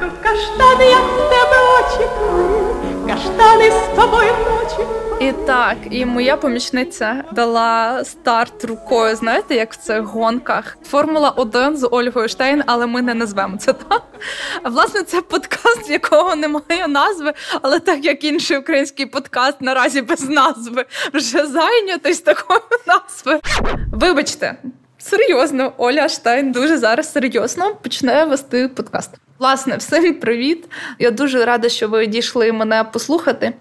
Каштани, я тебе очікую, каштани з тобою ночі. І так, і моя помічниця дала старт рукою. Знаєте, як в цих гонках? Формула 1 з Ольгою Штейн, але ми не назвемо це так. Власне, це подкаст, якого немає назви, але так як інший український подкаст наразі без назви вже зайнятий з такою назвою. Вибачте, серйозно, Оля Штайн дуже зараз серйозно почне вести подкаст. Власне, всім привіт! Я дуже рада, що ви дійшли мене послухати.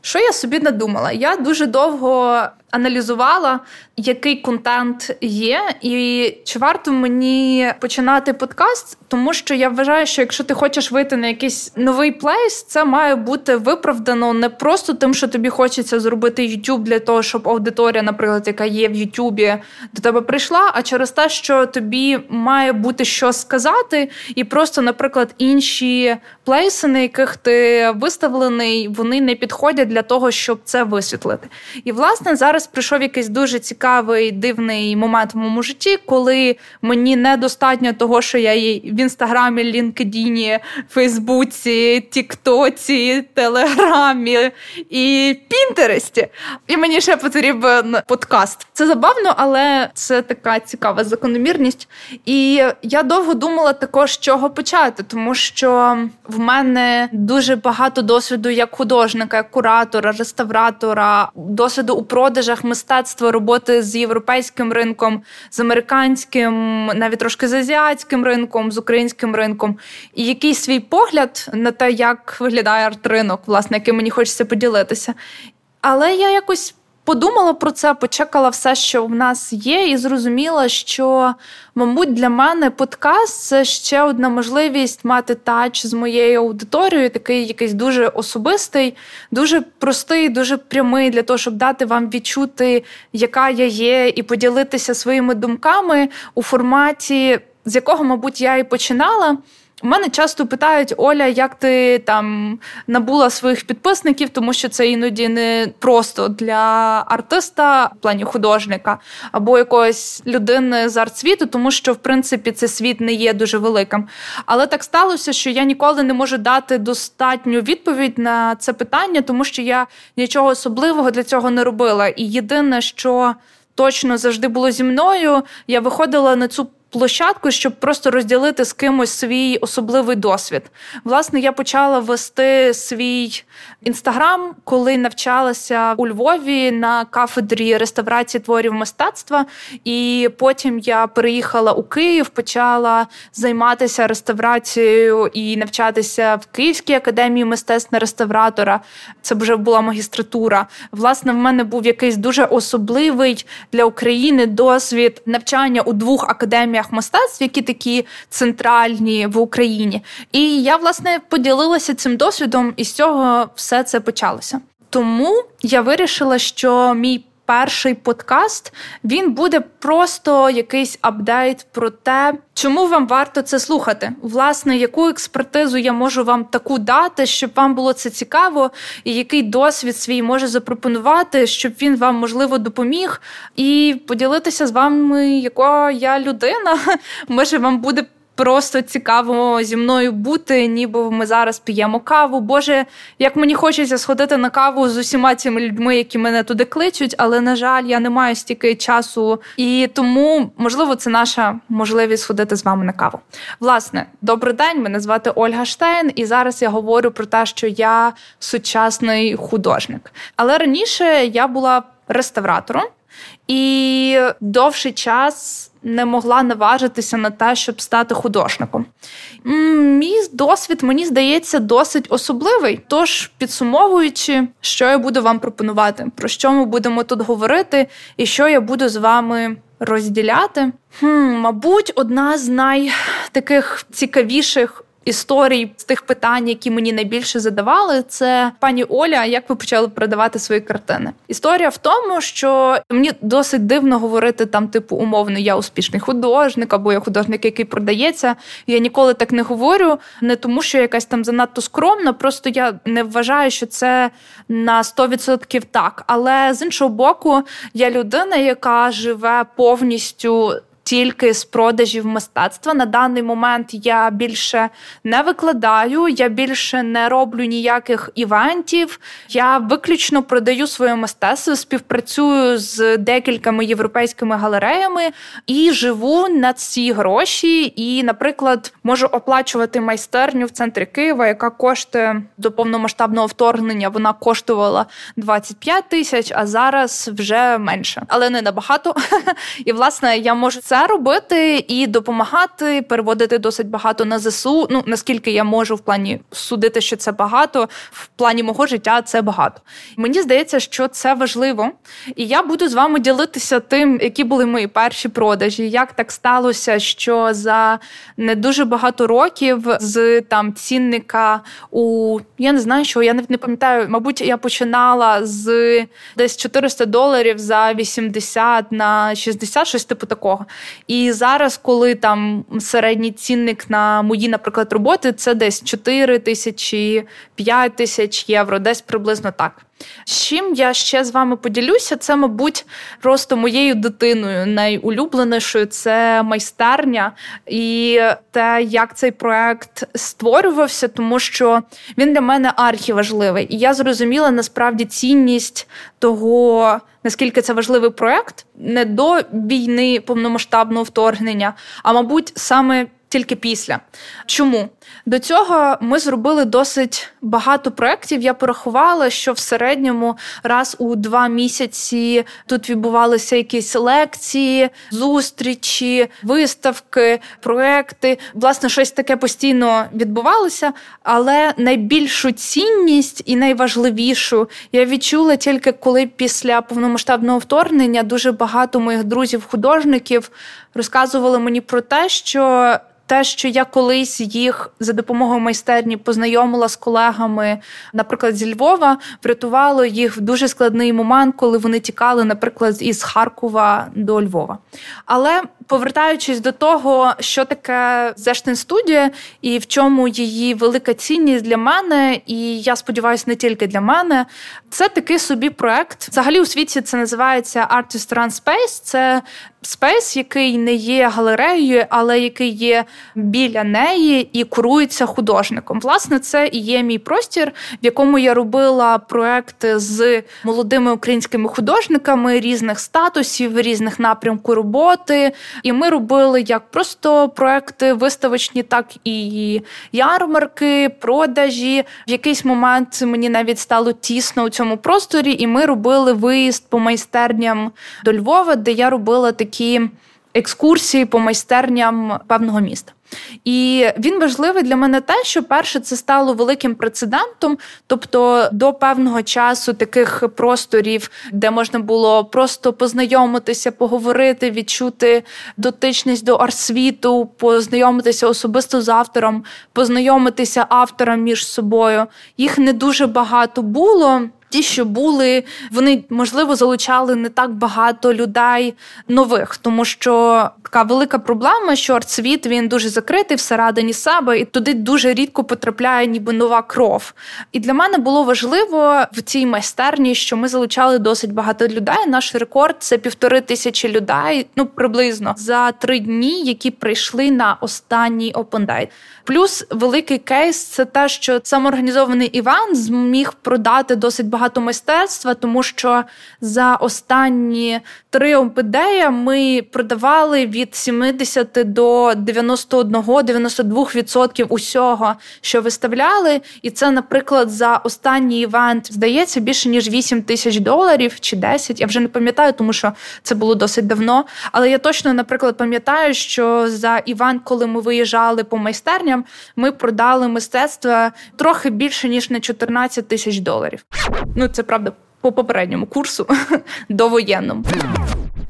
Що я собі надумала? Я дуже довго аналізувала, який контент є, і чи варто мені починати подкаст, тому що я вважаю, що якщо ти хочеш вийти на якийсь новий плейс, це має бути виправдано не просто тим, що тобі хочеться зробити YouTube для того, щоб аудиторія, наприклад, яка є в Ютубі, до тебе прийшла, а через те, що тобі має бути що сказати, і просто, наприклад, інші плейси, на яких ти виставлений, вони не підходять для того, щоб це висвітлити. І власне зараз прийшов якийсь дуже цікавий дивний момент в моєму житті, коли мені недостатньо того, що я є в інстаграмі, лінкедіні, Фейсбуці, Тіктоці, Телеграмі і Пінтересті. І мені ще потрібен подкаст. Це забавно, але це така цікава закономірність. І я довго думала також, чого почати, тому що в мене дуже багато досвіду як художника, як куратора, реставратора, досвіду у продажах мистецтва, роботи з європейським ринком, з американським, навіть трошки з азіатським ринком, з українським ринком, і якийсь свій погляд на те, як виглядає арт-ринок, власне, яким мені хочеться поділитися. Але я якось подумала про це, почекала все, що в нас є, і зрозуміла, що, мабуть, для мене подкаст це ще одна можливість мати тач з моєю аудиторією, такий якийсь дуже особистий, дуже простий, дуже прямий для того, щоб дати вам відчути, яка я є, і поділитися своїми думками у форматі, з якого, мабуть, я і починала. У мене часто питають Оля, як ти там набула своїх підписників, тому що це іноді не просто для артиста в плані художника або якоїсь людини з арт-світу, тому що в принципі цей світ не є дуже великим. Але так сталося, що я ніколи не можу дати достатню відповідь на це питання, тому що я нічого особливого для цього не робила. І єдине, що точно завжди було зі мною, я виходила на цю площадку, щоб просто розділити з кимось свій особливий досвід. Власне, я почала вести свій інстаграм, коли навчалася у Львові на кафедрі реставрації творів мистецтва. І потім я переїхала у Київ, почала займатися реставрацією і навчатися в Київській академії мистецтв на реставратора. Це вже була магістратура. Власне, в мене був якийсь дуже особливий для України досвід навчання у двох академіях галереях мистецтв, які такі центральні в Україні. І я власне поділилася цим досвідом, і з цього все це почалося. Тому я вирішила, що мій перший подкаст він буде просто якийсь апдейт про те, чому вам варто це слухати. Власне, яку експертизу я можу вам таку дати, щоб вам було це цікаво, і який досвід свій може запропонувати, щоб він вам можливо допоміг, і поділитися з вами, якою я людина. Може, вам буде просто цікаво зі мною бути, ніби ми зараз п'ємо каву. Боже, як мені хочеться сходити на каву з усіма цими людьми, які мене туди кличуть, але на жаль, я не маю стільки часу, і тому можливо це наша можливість сходити з вами на каву. Власне, добрий день. Мене звати Ольга Штейн, і зараз я говорю про те, що я сучасний художник. Але раніше я була реставратором і довший час не могла наважитися на те, щоб стати художником. Мій досвід, мені здається, досить особливий. Тож, підсумовуючи, що я буду вам пропонувати, про що ми будемо тут говорити, і що я буду з вами розділяти. Хм, Мабуть, одна з найтаких цікавіших історій з тих питань, які мені найбільше задавали, це пані Оля, як ви почали продавати свої картини? Історія в тому, що мені досить дивно говорити там, типу, умовно, я успішний художник або я художник, який продається. Я ніколи так не говорю, не тому, що я якась там занадто скромна, просто я не вважаю, що це на 100% так. Але з іншого боку, я людина, яка живе повністю тільки з продажів мистецтва. На даний момент я більше не викладаю, я більше не роблю ніяких івентів. Я виключно продаю своє мистецтво, співпрацюю з декількома європейськими галереями і живу на ці гроші. І, наприклад, можу оплачувати майстерню в центрі Києва, яка коштує до повномасштабного вторгнення. Вона коштувала 25 тисяч, а зараз вже менше, але не набагато. І власне я можу це робити і допомагати, переводити досить багато на ЗСУ. Ну наскільки я можу в плані судити, що це багато, в плані мого життя це багато. Мені здається, що це важливо, і я буду з вами ділитися тим, які були мої перші продажі. Як так сталося, що за не дуже багато років з там цінника у я не знаю, що я не пам'ятаю, мабуть, я починала з десь 400 доларів за 80 на 60, щось типу такого. І зараз, коли там середній цінник на мої, наприклад, роботи, це десь 4 тисячі, 5 тисяч євро, десь приблизно так. З чим я ще з вами поділюся, це, мабуть, просто моєю дитиною найулюбленішою це майстерня і те, як цей проект створювався, тому що він для мене архіважливий. І я зрозуміла насправді цінність того, наскільки це важливий проект, не до війни повномасштабного вторгнення, а мабуть, саме тільки після. Чому? До цього ми зробили досить багато проєктів. Я порахувала, що в середньому раз у два місяці тут відбувалися якісь лекції, зустрічі, виставки, проекти. Власне, щось таке постійно відбувалося, але найбільшу цінність і найважливішу я відчула тільки коли після повномасштабного вторгнення дуже багато моїх друзів-художників розказували мені про те, що те, що я колись їх за допомогою майстерні познайомила з колегами, наприклад, зі Львова, врятувало їх в дуже складний момент, коли вони тікали, наприклад, із Харкова до Львова. Але повертаючись до того, що таке Зештин студія і в чому її велика цінність для мене, і я сподіваюся, не тільки для мене, це такий собі проект. Взагалі у світі це називається Artist Run Space. Це space, який не є галереєю, але який є біля неї і курується художником. Власне, це і є мій простір, в якому я робила проекти з молодими українськими художниками різних статусів, різних напрямку роботи. І ми робили як просто проекти виставочні, так і ярмарки, продажі. В якийсь момент мені навіть стало тісно у цьому просторі, і ми робили виїзд по майстерням до Львова, де я робила такі екскурсії по майстерням певного міста. І він важливий для мене те, що перше це стало великим прецедентом, тобто до певного часу таких просторів, де можна було просто познайомитися, поговорити, відчути дотичність до арсвіту, познайомитися особисто з автором, познайомитися авторам між собою. Їх не дуже багато було. Ті, що були, вони можливо залучали не так багато людей нових, тому що така велика проблема, що артсвіт він дуже закритий всередині себе, і туди дуже рідко потрапляє, ніби нова кров. І для мене було важливо в цій майстерні, що ми залучали досить багато людей. Наш рекорд це півтори тисячі людей, ну приблизно за три дні, які прийшли на останній Open Day. Плюс великий кейс це те, що самоорганізований івент зміг продати досить багато мистецтва, тому що за останні три омпедея ми продавали від 70 до 91-92% усього, що виставляли. І це, наприклад, за останній івент здається більше ніж 8 тисяч доларів чи 10. Я вже не пам'ятаю, тому що це було досить давно. Але я точно, наприклад, пам'ятаю, що за івент, коли ми виїжджали по майстерням, ми продали мистецтво трохи більше ніж на 14 тисяч доларів. Ну це правда по попередньому курсу довоєнному.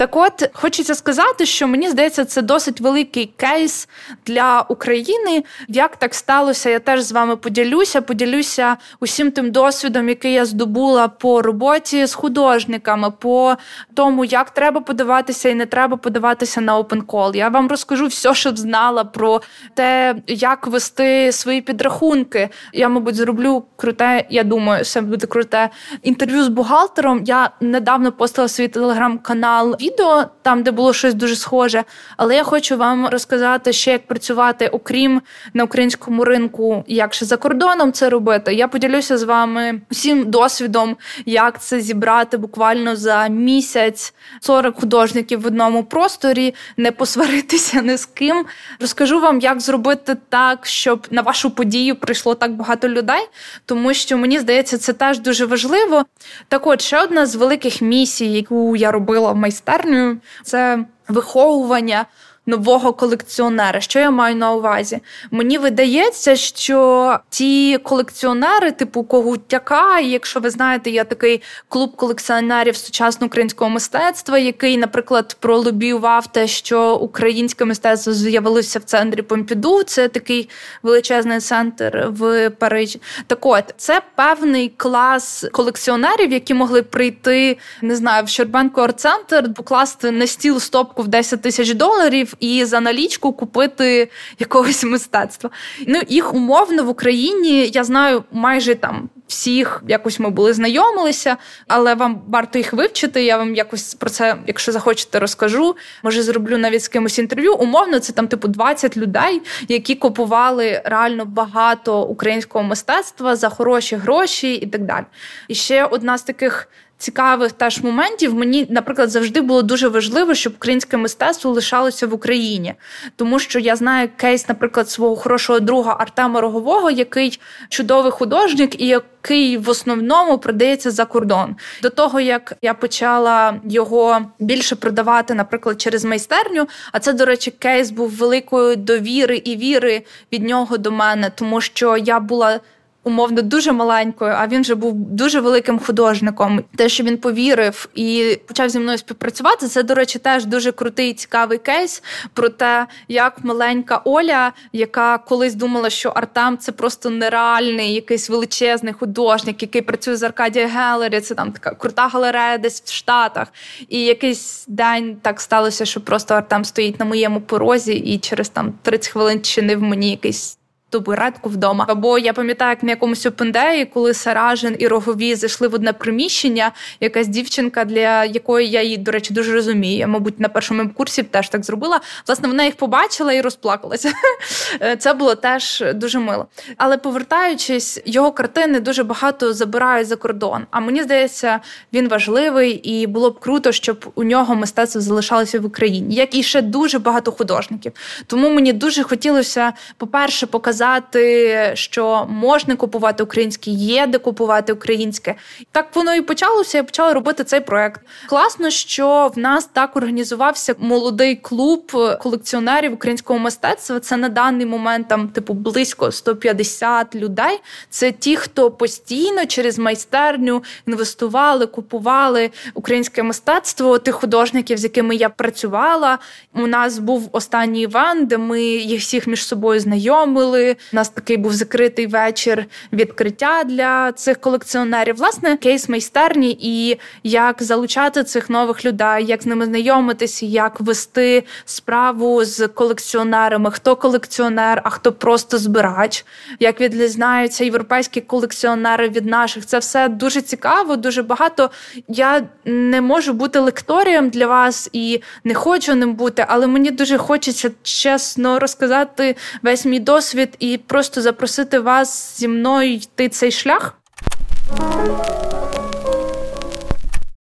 Так, от хочеться сказати, що мені здається, це досить великий кейс для України. Як так сталося, я теж з вами поділюся. Поділюся усім тим досвідом, який я здобула по роботі з художниками, по тому, як треба подаватися і не треба подаватися на open call. Я вам розкажу все, що знала про те, як вести свої підрахунки. Я, мабуть, зроблю круте. Я думаю, все буде круте інтерв'ю з бухгалтером. Я недавно постала свій телеграм-канал відео, там де було щось дуже схоже. Але я хочу вам розказати ще, як працювати, окрім на українському ринку, як ще за кордоном це робити. Я поділюся з вами всім досвідом, як це зібрати буквально за місяць 40 художників в одному просторі, не посваритися ні з ким. Розкажу вам, як зробити так, щоб на вашу подію прийшло так багато людей, тому що мені здається, це теж дуже важливо. Так, от ще одна з великих місій, яку я робила в майстерню, це виховування нового колекціонера. Що я маю на увазі? Мені видається, що ті колекціонери, типу Когутяка, якщо ви знаєте, є такий клуб колекціонерів сучасного українського мистецтва, який, наприклад, пролобіював те, що українське мистецтво з'явилося в центрі Помпіду. Це такий величезний центр в Парижі. Так от це певний клас колекціонерів, які могли прийти, не знаю, в Щербанко арт-центр, покласти на стіл стопку в 10 тисяч доларів і за налічку купити якогось мистецтва. Ну їх умовно в Україні я знаю майже там. Всіх якось ми були знайомилися, але вам варто їх вивчити. Я вам якось про це, якщо захочете, розкажу. Може, зроблю навіть з кимось інтерв'ю. Умовно, це там, типу, 20 людей, які купували реально багато українського мистецтва за хороші гроші і так далі. І ще одна з таких цікавих теж моментів. Мені, наприклад, завжди було дуже важливо, щоб українське мистецтво лишалося в Україні, тому що я знаю кейс, наприклад, свого хорошого друга Артема Рогового, який чудовий художник і який в основному продається за кордон. До того як я почала його більше продавати, наприклад, через майстерню. А це, до речі, кейс був великою довіри і віри від нього до мене, тому що я була умовно дуже маленькою, а він вже був дуже великим художником. Те, що він повірив і почав зі мною співпрацювати, це, до речі, теж дуже крутий цікавий кейс про те, як маленька Оля, яка колись думала, що Артем це просто нереальний, якийсь величезний художник, який працює з Аркадія Гелері. Це там така крута галерея десь в Штатах. І якийсь день так сталося, що просто Артем стоїть на моєму порозі, і через там 30 хвилин чинив мені якийсь табуретку вдома. Або я пам'ятаю, як на якомусь опендеї, коли Саражин і Рогові зайшли в одне приміщення, якась дівчинка, для якої я її, до речі, дуже розумію. Я, мабуть, на першому курсі теж так зробила. Власне, вона їх побачила і розплакалася. Це було теж дуже мило. Але повертаючись, його картини дуже багато забирають за кордон. А мені здається, він важливий і було б круто, щоб у нього мистецтво залишалося в Україні, як і ще дуже багато художників. Тому мені дуже хотілося, по-перше, показати показати, що можна купувати українське, є де купувати українське. Так воно і почалося. Я почала робити цей проект. Класно, що в нас так організувався молодий клуб колекціонерів українського мистецтва. Це на даний момент там, типу, близько 150 людей. Це ті, хто постійно через майстерню інвестували, купували українське мистецтво. Тих художників, з якими я працювала. У нас був останній івент, де ми їх всіх між собою знайомили. У нас такий був закритий вечір відкриття для цих колекціонерів. Власне, кейс майстерні і як залучати цих нових людей, як з ними знайомитися, як вести справу з колекціонерами, хто колекціонер, а хто просто збирач, як відрізняються європейські колекціонери від наших. Це все дуже цікаво, дуже багато. Я не можу бути лекторієм для вас і не хочу ним бути, але мені дуже хочеться чесно розказати весь мій досвід і просто запросити вас зі мною йти цей шлях.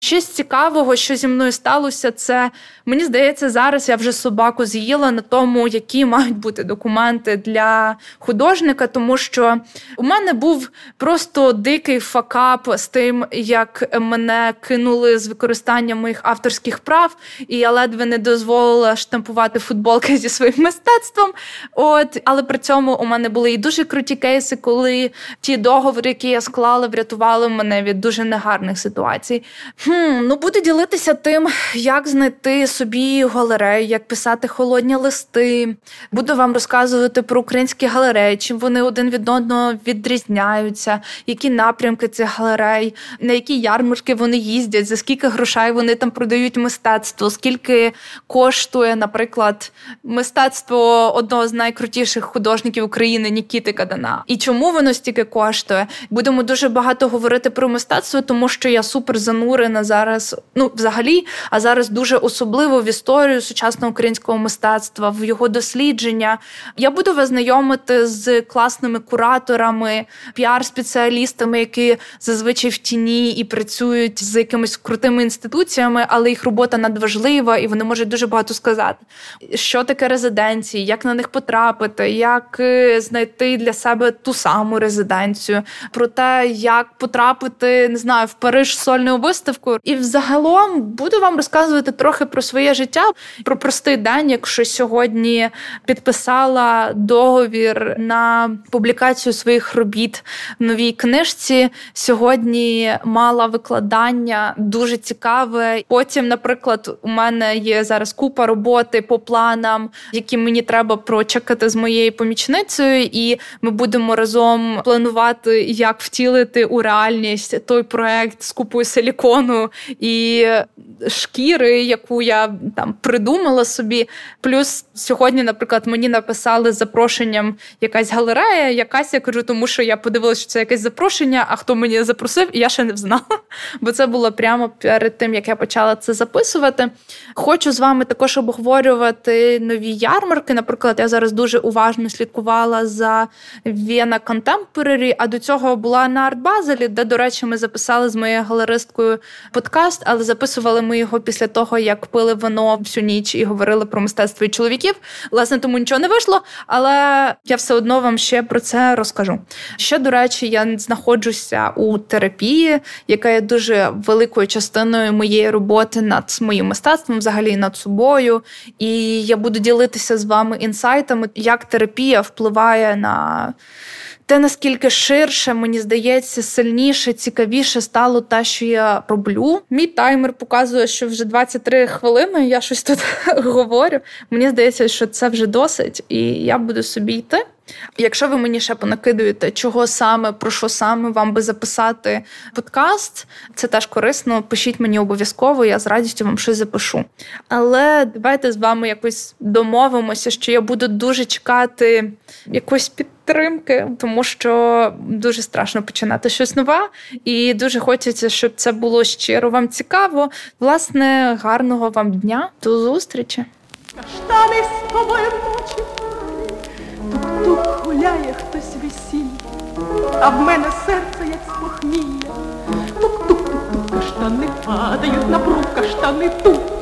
Щось цікавого, що зі мною сталося, це мені здається, зараз я вже собаку з'їла на тому, які мають бути документи для художника, тому що у мене був просто дикий факап з тим, як мене кинули з використанням моїх авторських прав, і я ледве не дозволила штампувати футболки зі своїм мистецтвом. От, але при цьому у мене були і дуже круті кейси, коли ті договори, які я склала, врятували мене від дуже негарних ситуацій. Хм, Ну, буду ділитися тим, як знайти собі галерею, як писати холодні листи. Буду вам розказувати про українські галереї, чим вони один від одного відрізняються, які напрямки цих галерей, на які ярмарки вони їздять, за скільки грошей вони там продають мистецтво, скільки коштує, наприклад, мистецтво одного з найкрутіших художників України Нікіти Кадана. І чому воно стільки коштує? Будемо дуже багато говорити про мистецтво, тому що я супер занурена зараз, ну взагалі, а зараз дуже особливо в історію сучасного українського мистецтва, в його дослідження. Я буду вас знайомити з класними кураторами, піар-спеціалістами, які зазвичай в тіні і працюють з якимись крутими інституціями, але їх робота надважлива і вони можуть дуже багато сказати. Що таке резиденції, як на них потрапити, як е, знайти для себе ту саму резиденцію, про те, як потрапити, не знаю, в Париж сольну виставку. І взагалом буду вам розказувати трохи про своє життя, про простий день, якщо сьогодні підписала договір на публікацію своїх робіт в новій книжці. Сьогодні мала викладання дуже цікаве. Потім, наприклад, у мене є зараз купа роботи по планам, які мені треба прочекати з моєю помічницею, і ми будемо разом планувати, як втілити у реальність той проект з купою силікону і шкіри, яку я там придумала собі. Плюс сьогодні, наприклад, мені написали запрошенням якась галерея, якась я кажу, тому що я подивилася, що це якесь запрошення. А хто мені запросив, і я ще не знала. Бо це було прямо перед тим, як я почала це записувати. Хочу з вами також обговорювати нові ярмарки. Наприклад, я зараз дуже уважно слідкувала за Vienna Contemporary, а до цього була на Артбазелі, де, до речі, ми записали з моєю галеристкою подкаст, але записували ми його після того, як пили вино всю ніч і говорили про мистецтво і чоловіків. Власне, тому нічого не вийшло, але я все одно вам ще про це розкажу. Ще, до речі, я знаходжуся у терапії, яка є дуже великою частиною моєї роботи над моїм мистецтвом, взагалі над собою. І я буду ділитися з вами інсайтами, як терапія впливає на те, наскільки ширше, мені здається, сильніше, цікавіше стало те, що я роблю. Мій таймер показує, що вже 23 хвилини. Я щось тут говорю. Мені здається, що це вже досить, і я буду собі йти. Якщо ви мені ще понакидуєте, чого саме, про що саме вам би записати подкаст, це теж корисно. Пишіть мені обов'язково, я з радістю вам щось запишу. Але давайте з вами якось домовимося, що я буду дуже чекати якоїсь підтримки, тому що дуже страшно починати щось нове, і дуже хочеться, щоб це було щиро вам цікаво. Власне, гарного вам дня, до зустрічі. Каштани з тобою ночі Тук-тук гуляє хтось весілля, а в мене серце, як спохмілля. Тук-тук-тук-тук, каштани падають на брук каштани тук.